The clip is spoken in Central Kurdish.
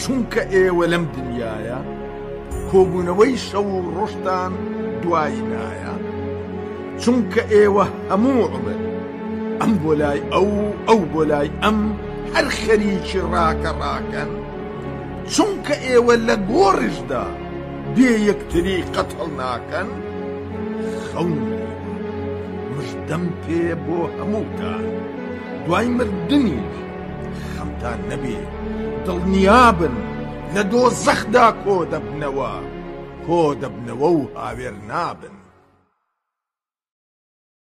چونکە ئێوە لەم دنیایە کۆبوونەوەی شەو و ڕۆژتان دوایی نایە چونکە ئێوە هەموو عمر ئەم بۆ لای ئەو ئەو بۆ لای ئەم هەر خەریکی ڕاکە ڕاکەن چونکە ئێوە لە گۆڕشدا بێ یەکتری قەتڵ ناکەن خەون مژدەم پێ بۆ هەمووتان دوای مردنی خەمتان نەبێ دڵنیابن لە دۆ زەخدا کۆ دەبنەوە کۆ دەبنەوە و هاوێر نابن.